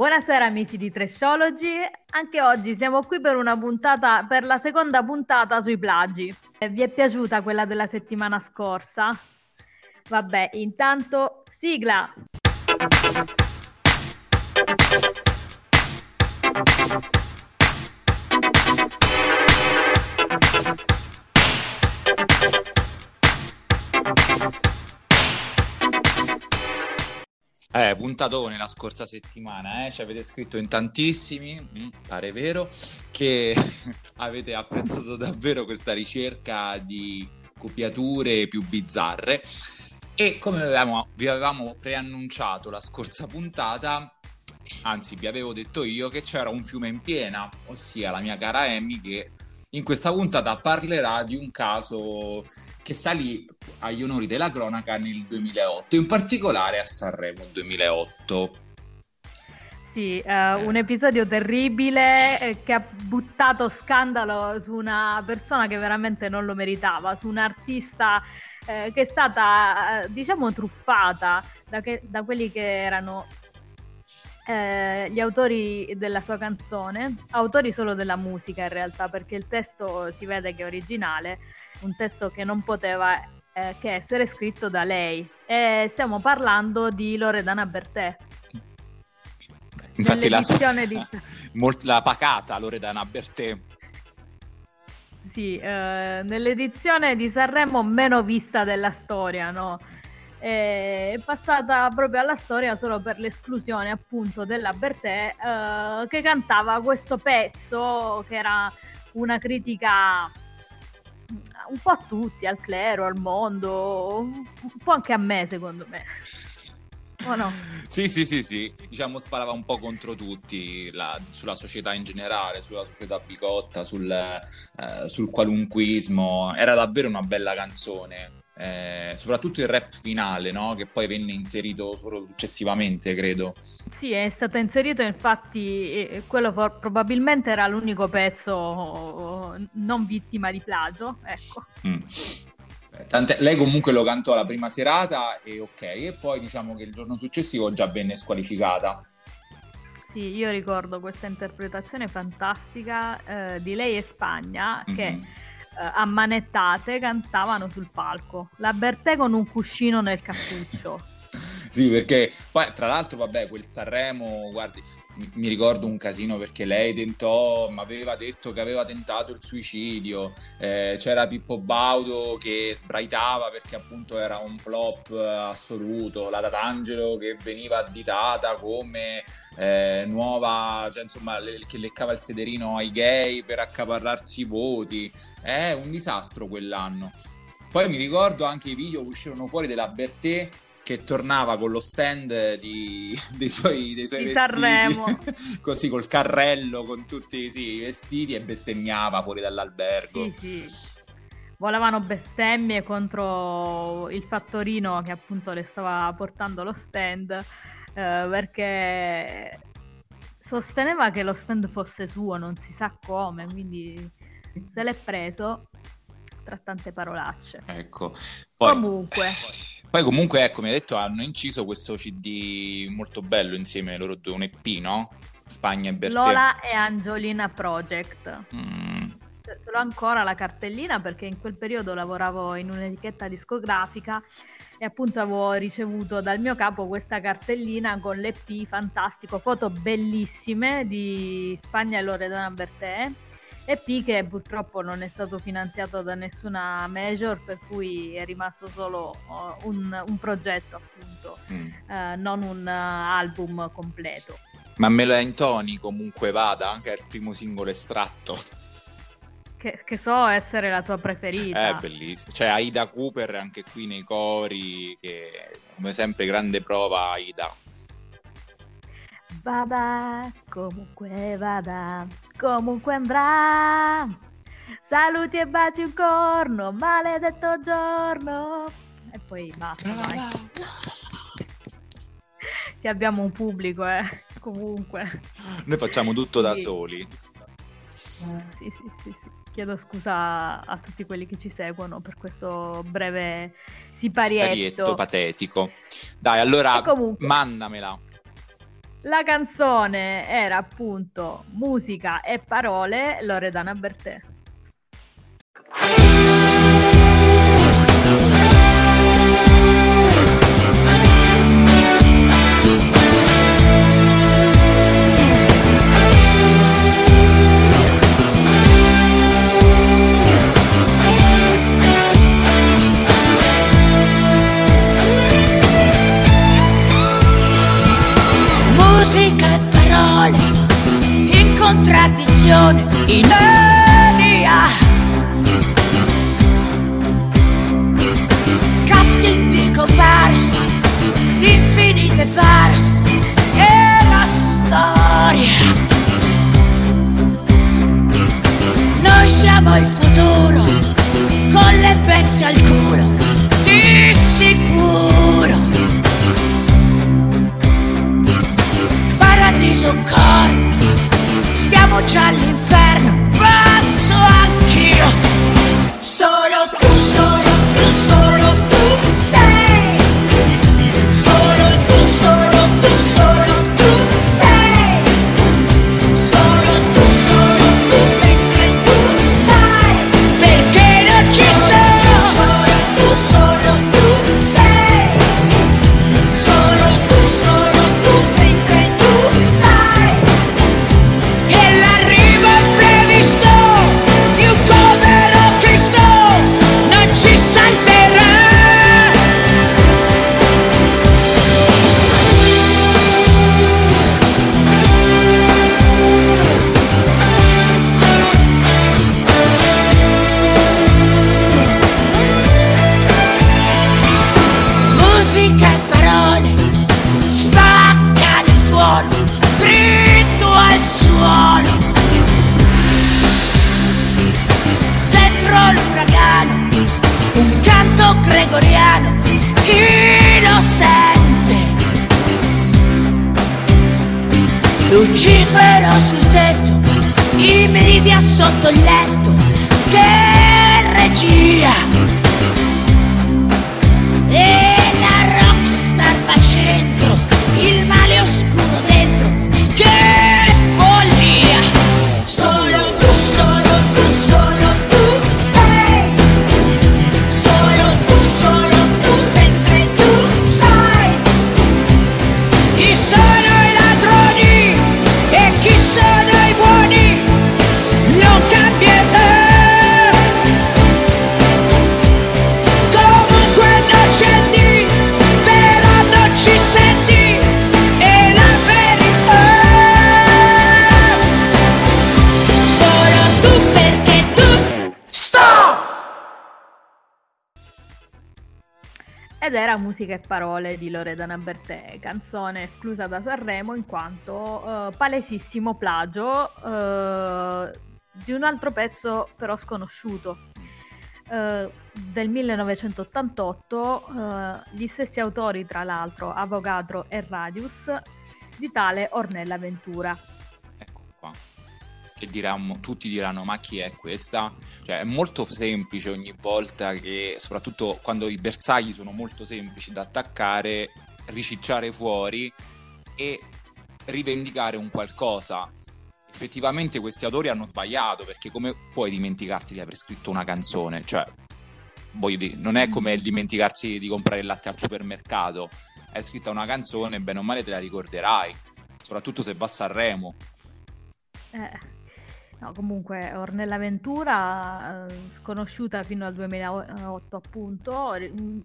Buonasera amici di Trashology, anche oggi siamo qui per una puntata, per la seconda puntata sui plagi. Vi è piaciuta quella della settimana scorsa? Vabbè, intanto sigla! Eh, puntatone la scorsa settimana, eh? ci avete scritto in tantissimi, mm, pare vero, che avete apprezzato davvero questa ricerca di copiature più bizzarre e come avevamo, vi avevamo preannunciato la scorsa puntata, anzi vi avevo detto io che c'era un fiume in piena, ossia la mia cara Amy che in questa puntata parlerà di un caso che salì agli onori della cronaca nel 2008, in particolare a Sanremo 2008. Sì, uh, un episodio terribile eh, che ha buttato scandalo su una persona che veramente non lo meritava, su un'artista eh, che è stata, eh, diciamo, truffata da, che, da quelli che erano eh, gli autori della sua canzone, autori solo della musica in realtà, perché il testo si vede che è originale, un testo che non poteva eh, che essere scritto da lei. E stiamo parlando di Loredana Bertè. Infatti la, di... Molt, la pacata Loredana Bertè. Sì, eh, nell'edizione di Sanremo meno vista della storia, no? È passata proprio alla storia solo per l'esclusione appunto della Bertè eh, che cantava questo pezzo che era una critica un po' a tutti, al clero, al mondo, un po' anche a me secondo me. O no? Sì, sì, sì, sì, diciamo sparava un po' contro tutti, la, sulla società in generale, sulla società bigotta, sul, eh, sul qualunquismo, era davvero una bella canzone eh, soprattutto il rap finale, no? che poi venne inserito solo successivamente, credo. Sì, è stato inserito, infatti, quello for- probabilmente era l'unico pezzo non vittima di plagio, ecco. Mm. Tant'è, lei comunque lo cantò la prima serata e ok, e poi diciamo che il giorno successivo già venne squalificata. Sì, io ricordo questa interpretazione fantastica eh, di lei e Spagna mm-hmm. che eh, ammanettate cantavano sul palco. La Bertè con un cuscino nel cappuccio. sì, perché poi tra l'altro, vabbè, quel Sanremo, guardi, mi, ricordo un casino perché lei tentò, mi aveva detto che aveva tentato il suicidio. Eh, c'era Pippo Baudo che sbraitava perché appunto era un flop assoluto. La Tatangelo che veniva additata come eh, nuova, cioè insomma, le, che leccava il sederino ai gay per accaparrarsi i voti. È un disastro quell'anno. Poi mi ricordo anche i video che uscirono fuori della Bertè che tornava con lo stand di, dei suoi, dei suoi vestiti, così col carrello con tutti sì, i vestiti e bestemmiava fuori dall'albergo. Sì, sì. Volavano bestemmie contro il fattorino che appunto le stava portando lo stand eh, perché sosteneva che lo stand fosse suo, non si sa come, quindi se l'è preso tra tante parolacce. Ecco. Poi, comunque. Poi comunque, ecco, mi ha detto, hanno inciso questo CD molto bello insieme loro due, un EP, no? Spagna e Bertè. Lola e Angiolina Project. Mm. Ce l'ho ancora la cartellina perché in quel periodo lavoravo in un'etichetta discografica e appunto avevo ricevuto dal mio capo questa cartellina con l'EP fantastico, foto bellissime di Spagna e Loredana Bertè EP che purtroppo non è stato finanziato da nessuna major, per cui è rimasto solo uh, un, un, progetto, appunto, mm. uh, non un uh, album completo. Ma me lo intoni comunque vada, anche il primo singolo estratto. Che, che, so essere la tua preferita. È bellissimo. C'è Aida Cooper anche qui nei cori, che come sempre grande prova Aida. Vada, comunque vada, comunque andrà. Saluti e baci un corno, maledetto giorno. E poi basta, vai. Che abbiamo un pubblico, eh. Comunque. Noi facciamo tutto da soli. Sì, sì, sì, sì. Chiedo scusa a tutti quelli che ci seguono per questo breve siparietto. Siparietto patetico. Dai, allora comunque... mandamela. La canzone era appunto musica e parole Loredana Bertè. Contraddizione in aria. Casting di comparsi, infinite farse e la storia. Noi siamo il futuro, con le pezze al culo, di sicuro. Musica e parole di Loredana Bertè, canzone esclusa da Sanremo in quanto eh, palesissimo plagio eh, di un altro pezzo però sconosciuto. Eh, del 1988, eh, gli stessi autori, tra l'altro, Avogadro e Radius, di tale Ornella Ventura. Che diranno, tutti diranno: Ma chi è questa? Cioè, è molto semplice ogni volta che, soprattutto quando i bersagli sono molto semplici da attaccare, ricicciare fuori e rivendicare un qualcosa. Effettivamente questi autori hanno sbagliato perché come puoi dimenticarti di aver scritto una canzone? Cioè, voglio dire, non è come dimenticarsi di comprare il latte al supermercato. Hai scritto una canzone, bene o male te la ricorderai, soprattutto se va a Sanremo. Eh, no, comunque Ornella Ventura, eh, sconosciuta fino al 2008 appunto, mh,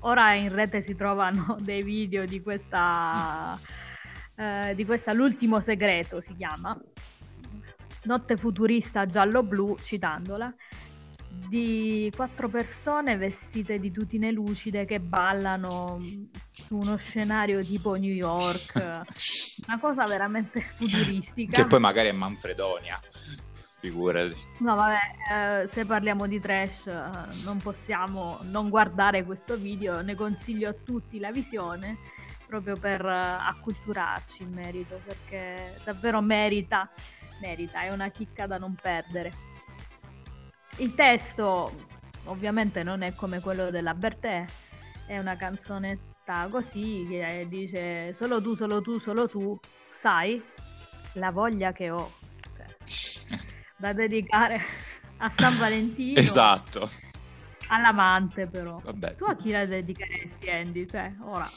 ora in rete si trovano dei video di questa, eh, di questa L'ultimo segreto si chiama, Notte futurista giallo-blu, citandola, di quattro persone vestite di tutine lucide che ballano su uno scenario tipo New York, una cosa veramente futuristica. Che poi magari è Manfredonia, figurati. No, vabbè, eh, se parliamo di trash eh, non possiamo non guardare questo video, ne consiglio a tutti la visione proprio per eh, acculturarci in merito, perché davvero merita, merita, è una chicca da non perdere. Il testo ovviamente non è come quello della Bertè, è una canzone un'intervista così che dice solo tu, solo tu, solo tu, sai la voglia che ho cioè, da dedicare a San Valentino. Esatto. All'amante però. Vabbè. Tu a chi la dedicheresti Andy? Cioè, ora...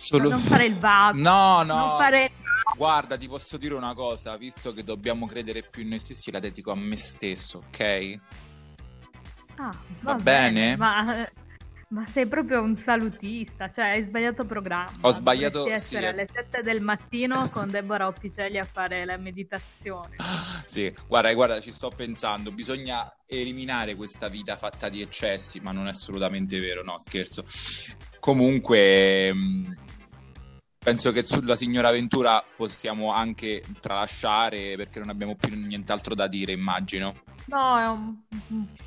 Solo... Non fare il vago. No, no. Fare... Guarda, ti posso dire una cosa, visto che dobbiamo credere più in noi stessi, la dedico a me stesso, ok? Ah, va, va bene? bene? Ma, ma, sei proprio un salutista, cioè hai sbagliato programma. Ho sbagliato, Dovresti sì. essere alle 7 del mattino con Deborah Officelli a fare la meditazione. sì, guarda, guarda, ci sto pensando, bisogna eliminare questa vita fatta di eccessi, ma non è assolutamente vero, no, scherzo. Comunque mm, penso che sulla signora Ventura possiamo anche tralasciare perché non abbiamo più nient'altro da dire, immagino. No,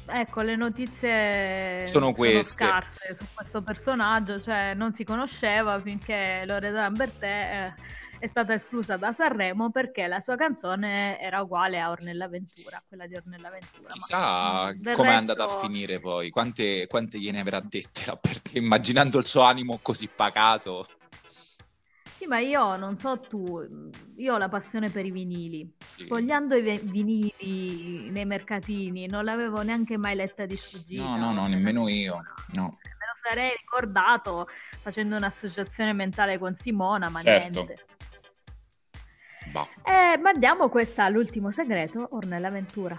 ecco, le notizie sono, queste. sono scarse su questo personaggio, cioè non si conosceva finché Loredana Bertè eh, è stata esclusa da Sanremo perché la sua canzone era uguale a Ornella Ventura, quella di Ornella Ventura. Chissà come è andata a finire poi, quante, quante gliene avrà dette la Bertè, immaginando il suo animo così pacato. Sì, ma io non so tu, io ho la passione per i vinili. Sì. Sfogliando i vinili nei mercatini, non l'avevo neanche mai letta di sfuggita. No, no, no, nemmeno io. No. Me lo sarei ricordato facendo un'associazione mentale con Simona, ma certo. niente. Bah. Eh, mandiamo questa all'ultimo segreto, Ornella Ventura.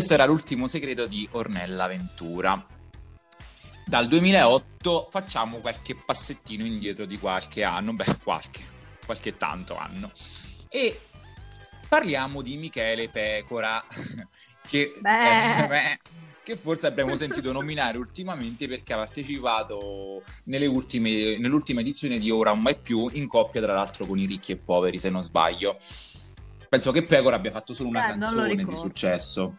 Questo era l'ultimo segreto di Ornella Ventura. Dal 2008 facciamo qualche passettino indietro di qualche anno, beh, qualche, qualche tanto anno. E parliamo di Michele Pecora, che, eh, beh, che forse abbiamo sentito nominare ultimamente perché ha partecipato nelle ultime, nell'ultima edizione di Ora un mai più in coppia tra l'altro con i ricchi e poveri se non sbaglio penso che Pecora abbia fatto solo una eh, canzone di successo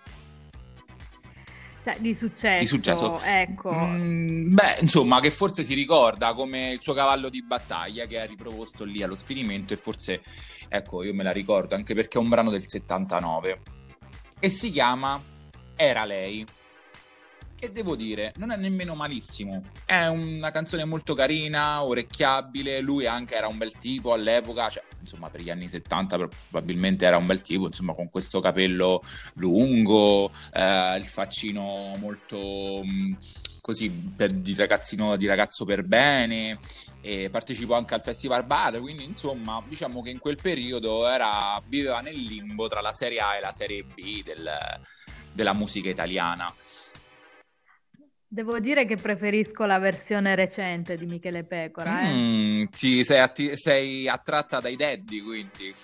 cioè, di successo. Di successo. Ecco. Mm, beh, insomma, che forse si ricorda come il suo cavallo di battaglia che ha riproposto lì allo sfinimento e forse, ecco, io me la ricordo anche perché è un brano del 79 e si chiama Era lei che devo dire, non è nemmeno malissimo. È una canzone molto carina, orecchiabile. Lui anche era un bel tipo all'epoca, cioè, insomma, per gli anni 70 probabilmente era un bel tipo, insomma, con questo capello lungo, eh, il faccino molto mh, mm, così per, di ragazzino, di ragazzo per bene. E partecipò anche al Festival Bar, quindi insomma, diciamo che in quel periodo era, viveva nel limbo tra la serie A e la serie B del, della musica italiana. Devo dire che preferisco la versione recente di Michele Pecora. Eh? Mm, ti, sei, atti- sei, attratta dai daddy, quindi.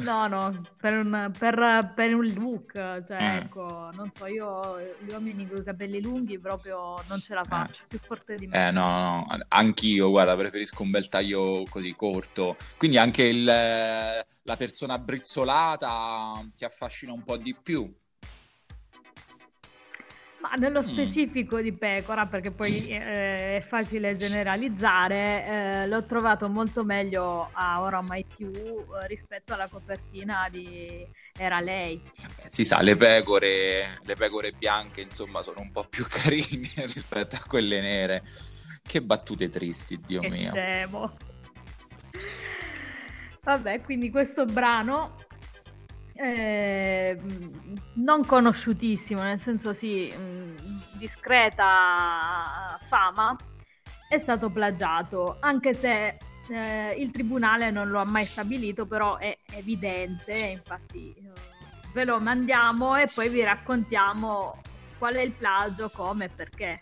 No, no, per un, per, per un look, cioè, eh. ecco, non so, io gli uomini con i capelli lunghi proprio non ce la eh. faccio, eh. più forte di me. Eh, no, no, anch'io, guarda, preferisco un bel taglio così corto. Quindi anche il, la persona brizzolata ti affascina un po' di più. Ma nello mm. specifico mm. di Pecora, perché poi eh, è facile generalizzare, eh, l'ho trovato molto meglio a Ora Mai Più eh, rispetto alla copertina di Era Lei. Si sa, le pecore, le pecore bianche insomma sono un po' più carine rispetto a quelle nere. Che battute tristi, Dio che mio. Scemo. Vabbè, quindi questo brano eh, non conosciutissimo, nel senso sì, discreta fama, è stato plagiato, anche se eh, il tribunale non lo ha mai stabilito, però è evidente, infatti eh, ve lo mandiamo e poi vi raccontiamo qual è il plagio, come e perché.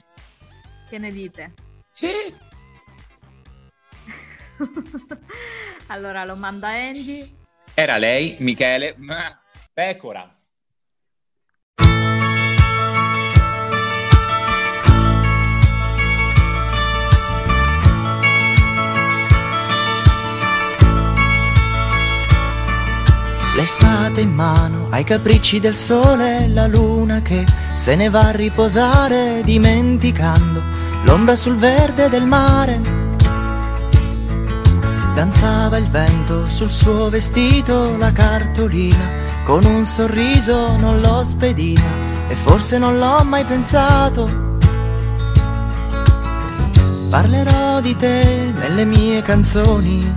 Che ne dite? Sì. allora lo manda Andy. Era lei, Michele Pecora. L'estate in mano ai capricci del sole e la luna che se ne va a riposare dimenticando l'ombra sul verde del mare Danzava il vento sul suo vestito, la cartolina, con un sorriso non l'ho spedita e forse non l'ho mai pensato. Parlerò di te nelle mie canzoni,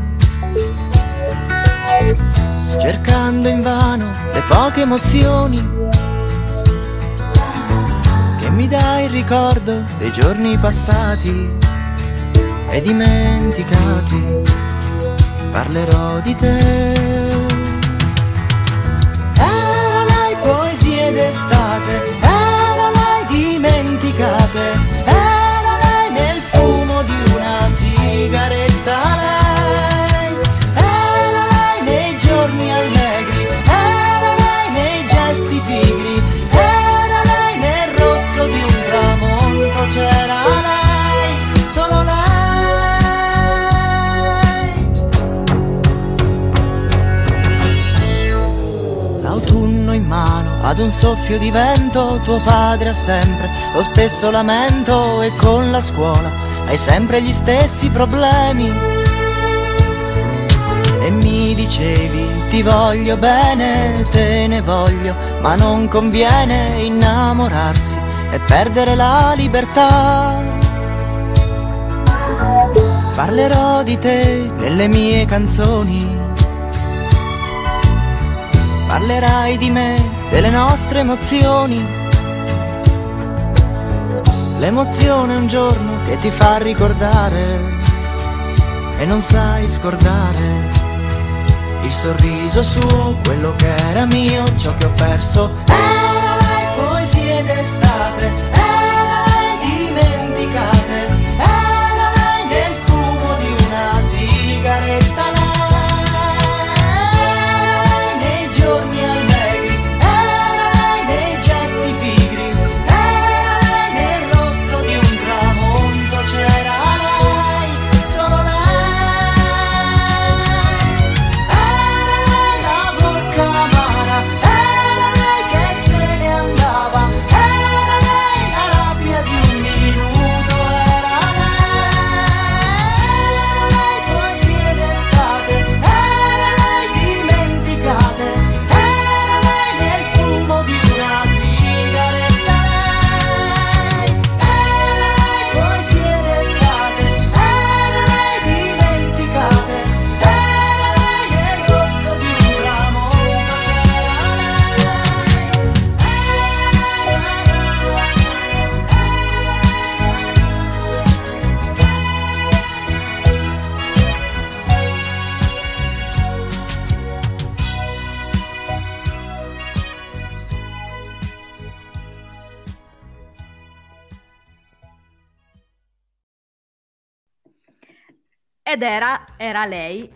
cercando invano le poche emozioni. Che mi dai il ricordo dei giorni passati e dimenticati parlerò di te. Era lei poesie d'estate, era lei dimenticate, era lei nel fumo di una sigaretta. Soffio di vento tuo padre ha sempre lo stesso lamento e con la scuola hai sempre gli stessi problemi. E mi dicevi ti voglio bene, te ne voglio, ma non conviene innamorarsi e perdere la libertà. Parlerò di te nelle mie canzoni, parlerai di me delle nostre emozioni. L'emozione è un giorno che ti fa ricordare e non sai scordare il sorriso su quello che era mio, ciò che ho perso. Era ed era, era lei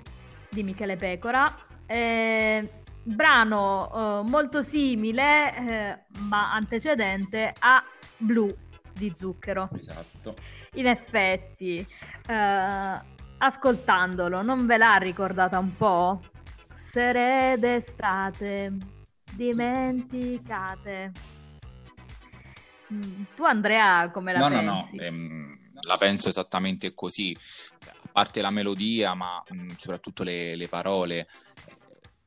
di Michele Pecora. Eh, brano eh, molto simile eh, ma antecedente a Blu di Zucchero. Esatto. In effetti, eh, ascoltandolo, non ve l'ha ricordata un po'? Sere d'estate, dimenticate. Mm, tu Andrea come la no, pensi? No, no, ehm, la penso esattamente così parte la melodia, ma mh, soprattutto le, le parole eh,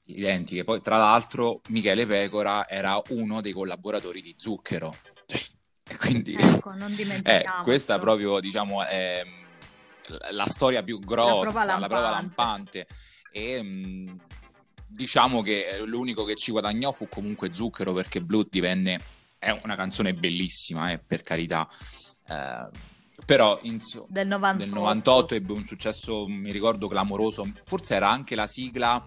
identiche. Poi, tra l'altro, Michele Pecora era uno dei collaboratori di Zucchero. e quindi, ecco, non eh, questa proprio, diciamo, è la storia più grossa, la prova lampante. La prova lampante. E mh, diciamo che l'unico che ci guadagnò fu comunque Zucchero perché Blue divenne è una canzone bellissima, eh, per carità. Eh, però inso- del, 98. del 98 ebbe un successo, mi ricordo, clamoroso. Forse era anche la sigla,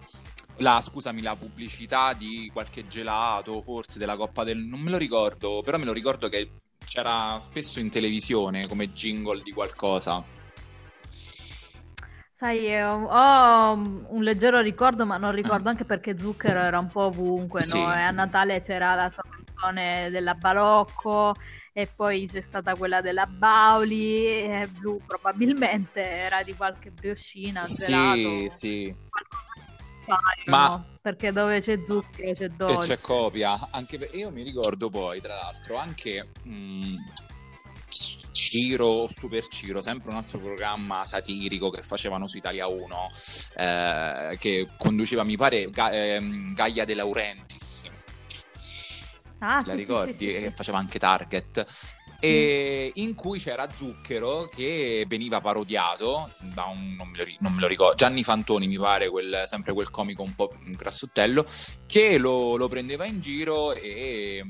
la, scusami, la pubblicità di qualche gelato, forse della Coppa del... non me lo ricordo, però me lo ricordo che c'era spesso in televisione come jingle di qualcosa. Sai, ho un leggero ricordo, ma non ricordo anche perché Zucchero era un po' ovunque, sì. no? E a Natale c'era la sua canzone della Balocco, e poi c'è stata quella della Bauli, e blu probabilmente era di qualche brioscina, gelato. Sì, sì. Ma... Perché dove c'è zucchero c'è dolce. E c'è copia. Anche per... Io mi ricordo poi, tra l'altro, anche... Mh... Ciro Super Ciro, sempre un altro programma satirico che facevano su Italia 1, eh, che conduceva, mi pare, Ga- eh, Gaia De Laurentiis Ah, la sì, ricordi? Sì, sì, che faceva anche Target. E in cui c'era Zucchero che veniva parodiato da un non me, lo, non me lo ricordo Gianni Fantoni mi pare quel, sempre quel comico un po' grassottello che lo, lo prendeva in giro e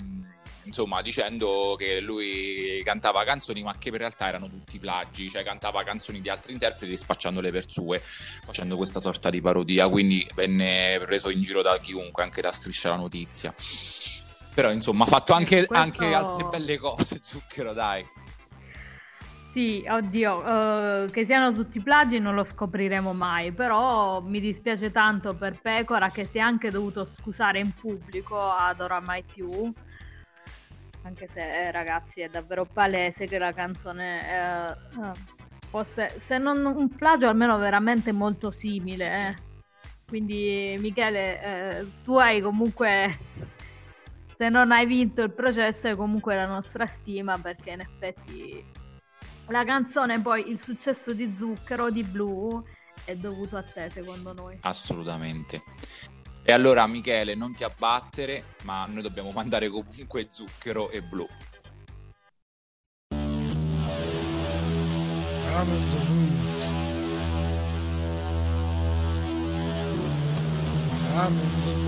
insomma dicendo che lui cantava canzoni ma che in realtà erano tutti plagi, cioè cantava canzoni di altri interpreti spacciandole per sue, facendo questa sorta di parodia, quindi venne preso in giro da chiunque, anche da Striscia la Notizia. Però insomma ha fatto anche, questo... anche, altre belle cose, Zucchero, dai. Sì, oddio, uh, che siano tutti plagi non lo scopriremo mai, però mi dispiace tanto per Pecora che si è anche dovuto scusare in pubblico ad ora mai più, anche se eh, ragazzi è davvero palese che la canzone eh, fosse, se non un plagio almeno veramente molto simile. Eh. Quindi Michele, eh, tu hai comunque se non hai vinto il processo hai comunque la nostra stima perché in effetti la canzone poi il successo di Zucchero di Blue è dovuto a te secondo noi. Assolutamente. E allora Michele non ti abbattere ma noi dobbiamo mandare comunque Zucchero e Blue. I'm in the mood I'm in the mood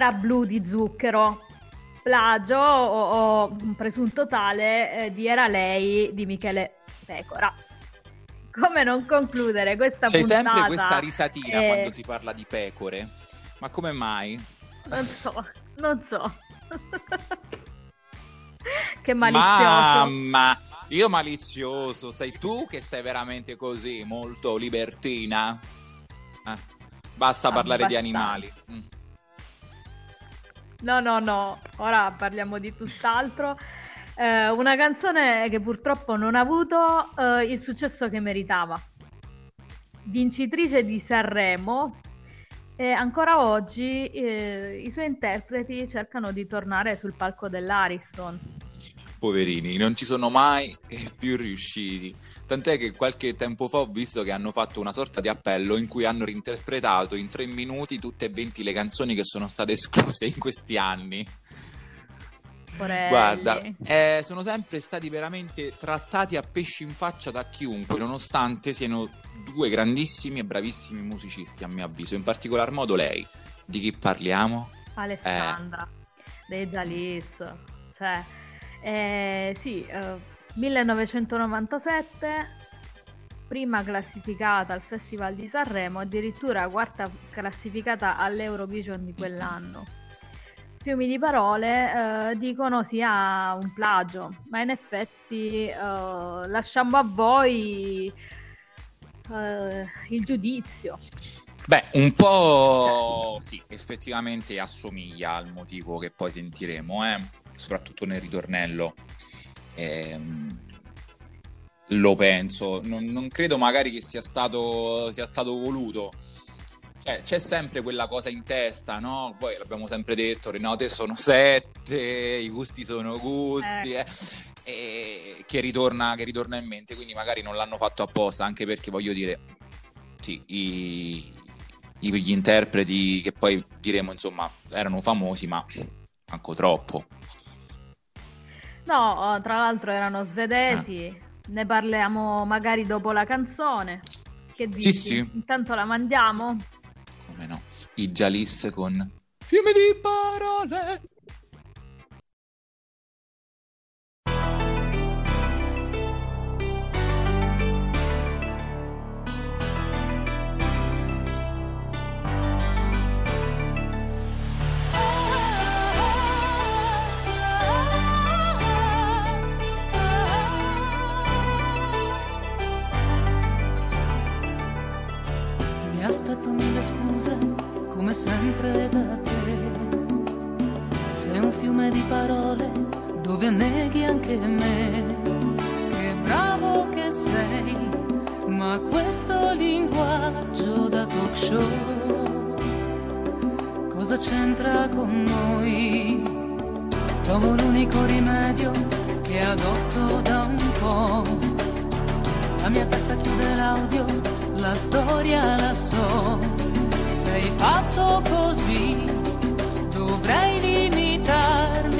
ed era Blu di Zucchero, plagio o, o un presunto tale eh, di Era lei di Michele Pecora. Come non concludere questa C'è puntata? sempre questa risatina eh, quando si parla di pecore. Ma come mai? Non so, non so. che malizioso. Mamma, io malizioso, sei tu che sei veramente così, molto libertina. Eh, basta parlare di Abbastanza. animali. Mm. No, no, no, ora parliamo di tutt'altro. Eh, una canzone che purtroppo non ha avuto eh, il successo che meritava. Vincitrice di Sanremo e ancora oggi eh, i suoi interpreti cercano di tornare sul palco dell'Ariston. Poverini, non ci sono mai più riusciti. Tant'è che qualche tempo fa ho visto che hanno fatto una sorta di appello in cui hanno reinterpretato in tre minuti tutte e 20 le canzoni che sono state escluse in questi anni. Porelli. Guarda, eh, sono sempre stati veramente trattati a pesci in faccia da chiunque, nonostante siano due grandissimi e bravissimi musicisti, a mio avviso. In particolar modo lei. Di chi parliamo? Alessandra Eh. dei Jalis, cioè, eh, sì, eh, 1997, prima classificata al Festival di Sanremo, addirittura quarta classificata all'Eurovision di quell'anno. Fiumi di parole eh, dicono sia un plagio, ma in effetti eh, lasciamo a voi eh, il giudizio. Beh, un po' sì, effettivamente assomiglia al motivo che poi sentiremo, eh? Soprattutto nel ritornello. Ehm, lo penso, non, non credo magari che sia stato, sia stato voluto. Cioè, c'è sempre quella cosa in testa, no? Poi l'abbiamo sempre detto, le note sono sette, i gusti sono gusti, eh. E che, ritorna, che ritorna in mente, quindi magari non l'hanno fatto apposta, anche perché voglio dire, sì, i- gli interpreti che poi diremo, insomma, erano famosi, ma manco troppo. No, tra l'altro erano svedesi, ne parliamo magari dopo la canzone. Che dici? sì. Intanto la mandiamo? Come no? I Jalis con fiumi di parole. Questo linguaggio da talk show cosa c'entra con noi? Trovo l'unico rimedio che adotto da un po'. La mia testa chiude l'audio, la storia la so. Sei fatto così, dovrei limitarmi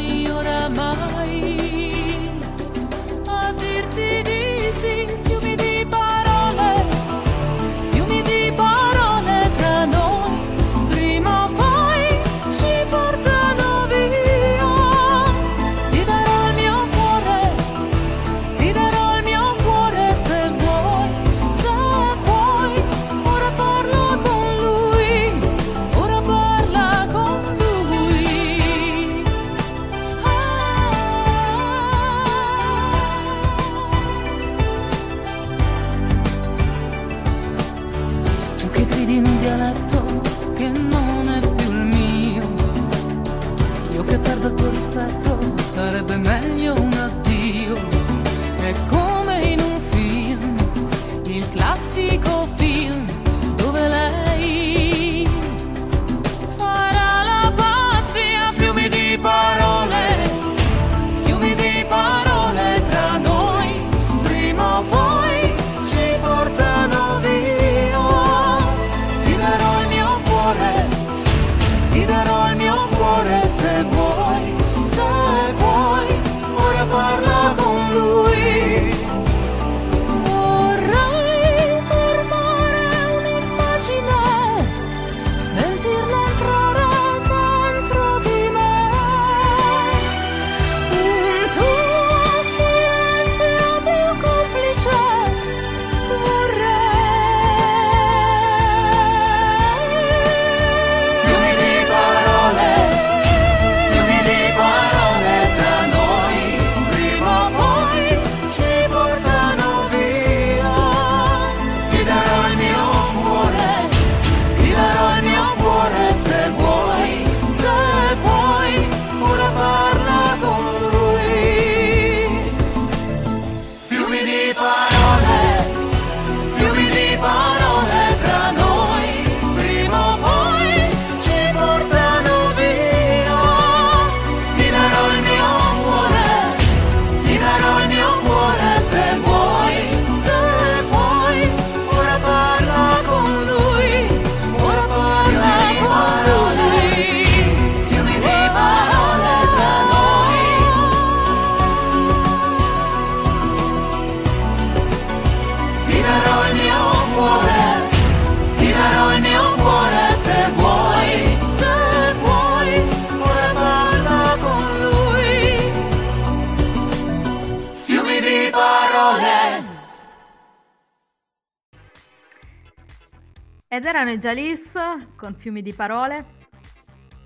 Jalis con fiumi di parole.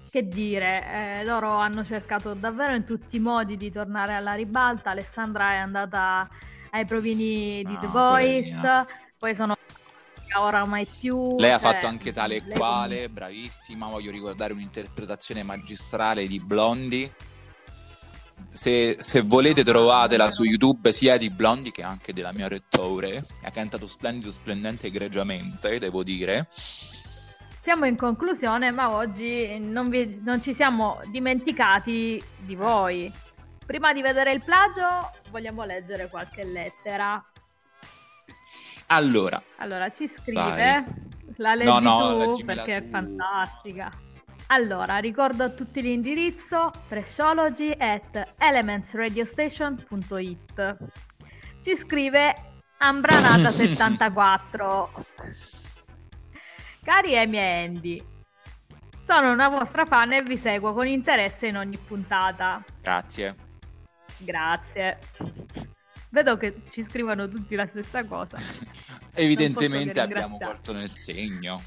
Che dire, eh, loro hanno cercato davvero in tutti i modi di tornare alla ribalta. Alessandra è andata ai provini di No, The Voice, poi sono ora mai più. Lei ha cioè, fatto anche tale e lei quale, bravissima. Voglio ricordare un'interpretazione magistrale di Blondie. Se, se volete trovatela su YouTube sia di Blondie che anche della mia rettore. Ha cantato splendido, splendente, egregiamente, devo dire. Siamo in conclusione, ma oggi non, vi- non ci siamo dimenticati di voi. Prima di vedere il plagio, vogliamo leggere qualche lettera. Allora, Allora, ci scrive, Vai. la leggi No, no, tu perché è tu. fantastica. Allora, ricordo a tutti l'indirizzo preciology at elementsradiostation.it. Ci scrive Ambranata74. Cari Amy e Andy, sono una vostra fan e vi seguo con interesse in ogni puntata. grazie. Grazie. Vedo che ci scrivono tutti la stessa cosa. Evidentemente abbiamo colto nel segno.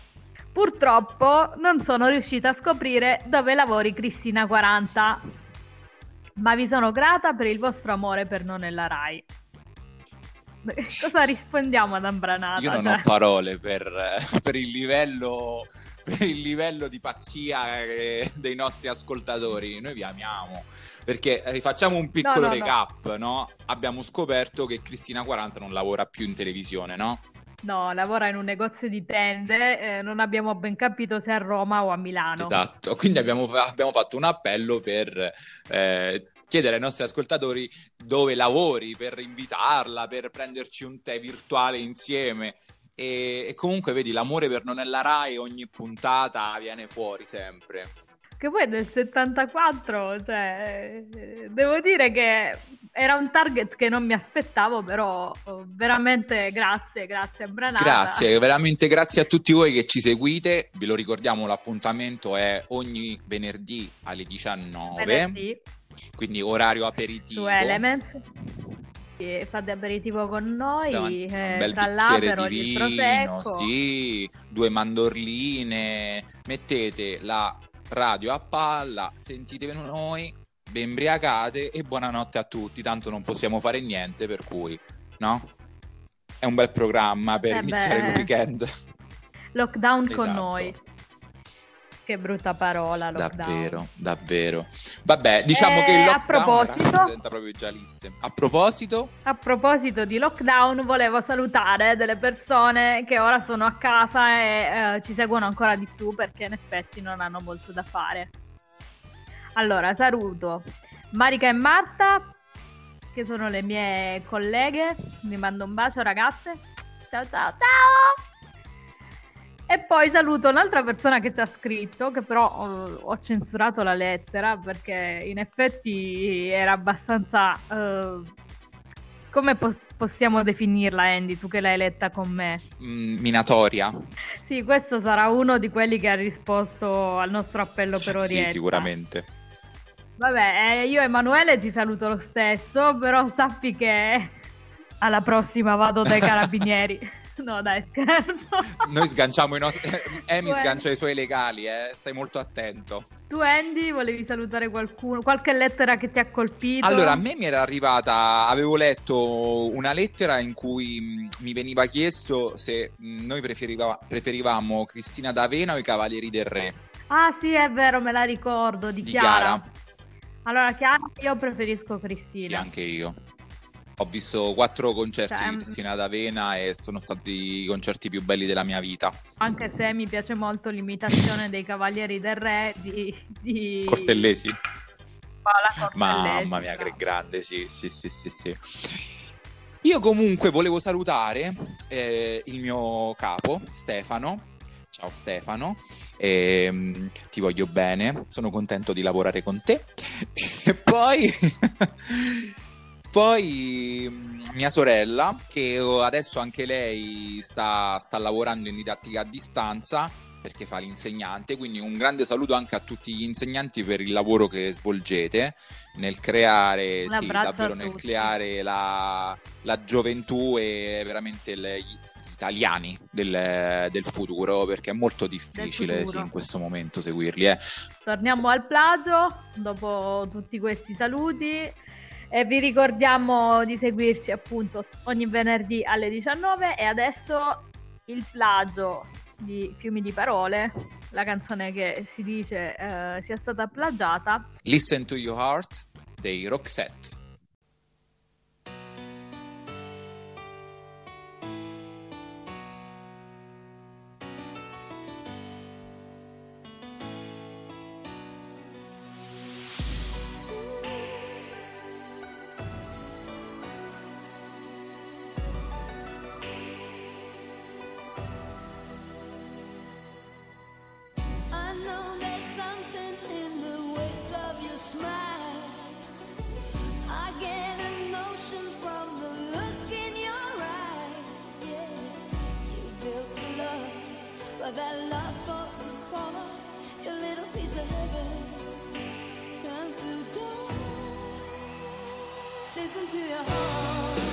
Purtroppo non sono riuscita a scoprire dove lavori Cristina 40, ma vi sono grata per il vostro amore per non nella Rai. Cosa rispondiamo ad Ambranata? Io non Cioè, ho parole per, per il livello per il livello di pazzia dei nostri ascoltatori. Noi vi amiamo perché eh, facciamo un piccolo no, no. recap, no? Abbiamo scoperto che Cristina 40 non lavora più in televisione, no? No, lavora in un negozio di tende, eh, non abbiamo ben capito se a Roma o a Milano. Esatto. Quindi abbiamo, abbiamo fatto un appello per eh, chiedere ai nostri ascoltatori dove lavori, per invitarla, per prenderci un tè virtuale insieme. E, e comunque, vedi, l'amore per Nonella Rai ogni puntata viene fuori sempre. Che poi del 74, cioè, eh, devo dire che era un target che non mi aspettavo, però oh, veramente grazie, grazie a Branata. Grazie, veramente grazie a tutti voi che ci seguite. Ve lo ricordiamo, l'appuntamento è ogni venerdì alle 19, Venerdì quindi orario aperitivo. su Elements. E Fate aperitivo con noi, Davanti eh, tra di e il Prosecco. sì, due mandorline, mettete la radio a palla, sentite noi, vi imbriacate e buonanotte a tutti, tanto non possiamo fare niente, per cui, no? È un bel programma per Eh iniziare beh. il weekend. Lockdown con Esatto. noi. Che brutta parola, lockdown. Davvero, davvero. Vabbè, diciamo Eh, che il a lockdown proposito- rappresenta proprio Gialisse. A proposito, A proposito di lockdown, volevo salutare delle persone che ora sono a casa e eh, ci seguono ancora di più perché in effetti non hanno molto da fare. Allora, saluto Marica e Marta, che sono le mie colleghe. Vi mando un bacio, ragazze. Ciao, ciao, ciao! E poi saluto un'altra persona che ci ha scritto, che però eh, ho censurato la lettera perché in effetti era abbastanza... eh, come po- possiamo definirla, Andy, tu che l'hai letta con me? mh, minatoria. Sì, questo sarà uno di quelli che ha risposto al nostro appello per Sì, Orietta. sicuramente. Vabbè, eh, io Emanuele ti saluto lo stesso, però sappi che alla prossima vado dai carabinieri. no, dai, scherzo. Noi sganciamo i nostri. Beh. sgancia i suoi legali, eh. Stai molto attento. Tu, Andy, volevi salutare qualcuno? Qualche lettera che ti ha colpito? Allora, a me mi era arrivata. Avevo letto una lettera in cui mh, mi veniva chiesto se mh, noi preferiva- preferivamo Cristina D'Avena o i Cavalieri del Re Ah, sì, è vero, me la ricordo, di, di Chiara. Chiara. Allora, Chiara, io preferisco Sì, Cristina. anche io. Ho visto quattro concerti Cioè, di Cristina D'Avena e sono stati i concerti più belli della mia vita. Anche se mi piace molto l'imitazione dei Cavalieri del Re di... di... Cortellesi? Paola Cortellesi, Mamma mia, che bravo. grande, sì, sì, sì, sì, sì. Io comunque volevo salutare eh, il mio capo, Stefano. Ciao Stefano, Ehm, ti voglio bene, sono contento di lavorare con te. E poi, poi mm, mia sorella, che adesso anche lei sta, sta lavorando in didattica a distanza perché fa l'insegnante, quindi un grande saluto anche a tutti gli insegnanti per il lavoro che svolgete nel creare, sì, davvero nel creare la, la gioventù e veramente le- gli, italiani del, del, futuro, perché è molto difficile sì, in questo momento seguirli. Eh. Torniamo al plagio, dopo tutti questi saluti. E vi ricordiamo di seguirci appunto ogni venerdì alle 19 e adesso il plagio di Fiumi di Parole, la canzone che si dice eh, sia stata plagiata. Listen to Your Heart dei Roxette. love falls apart, your little piece of heaven turns to dust. Listen to your heart.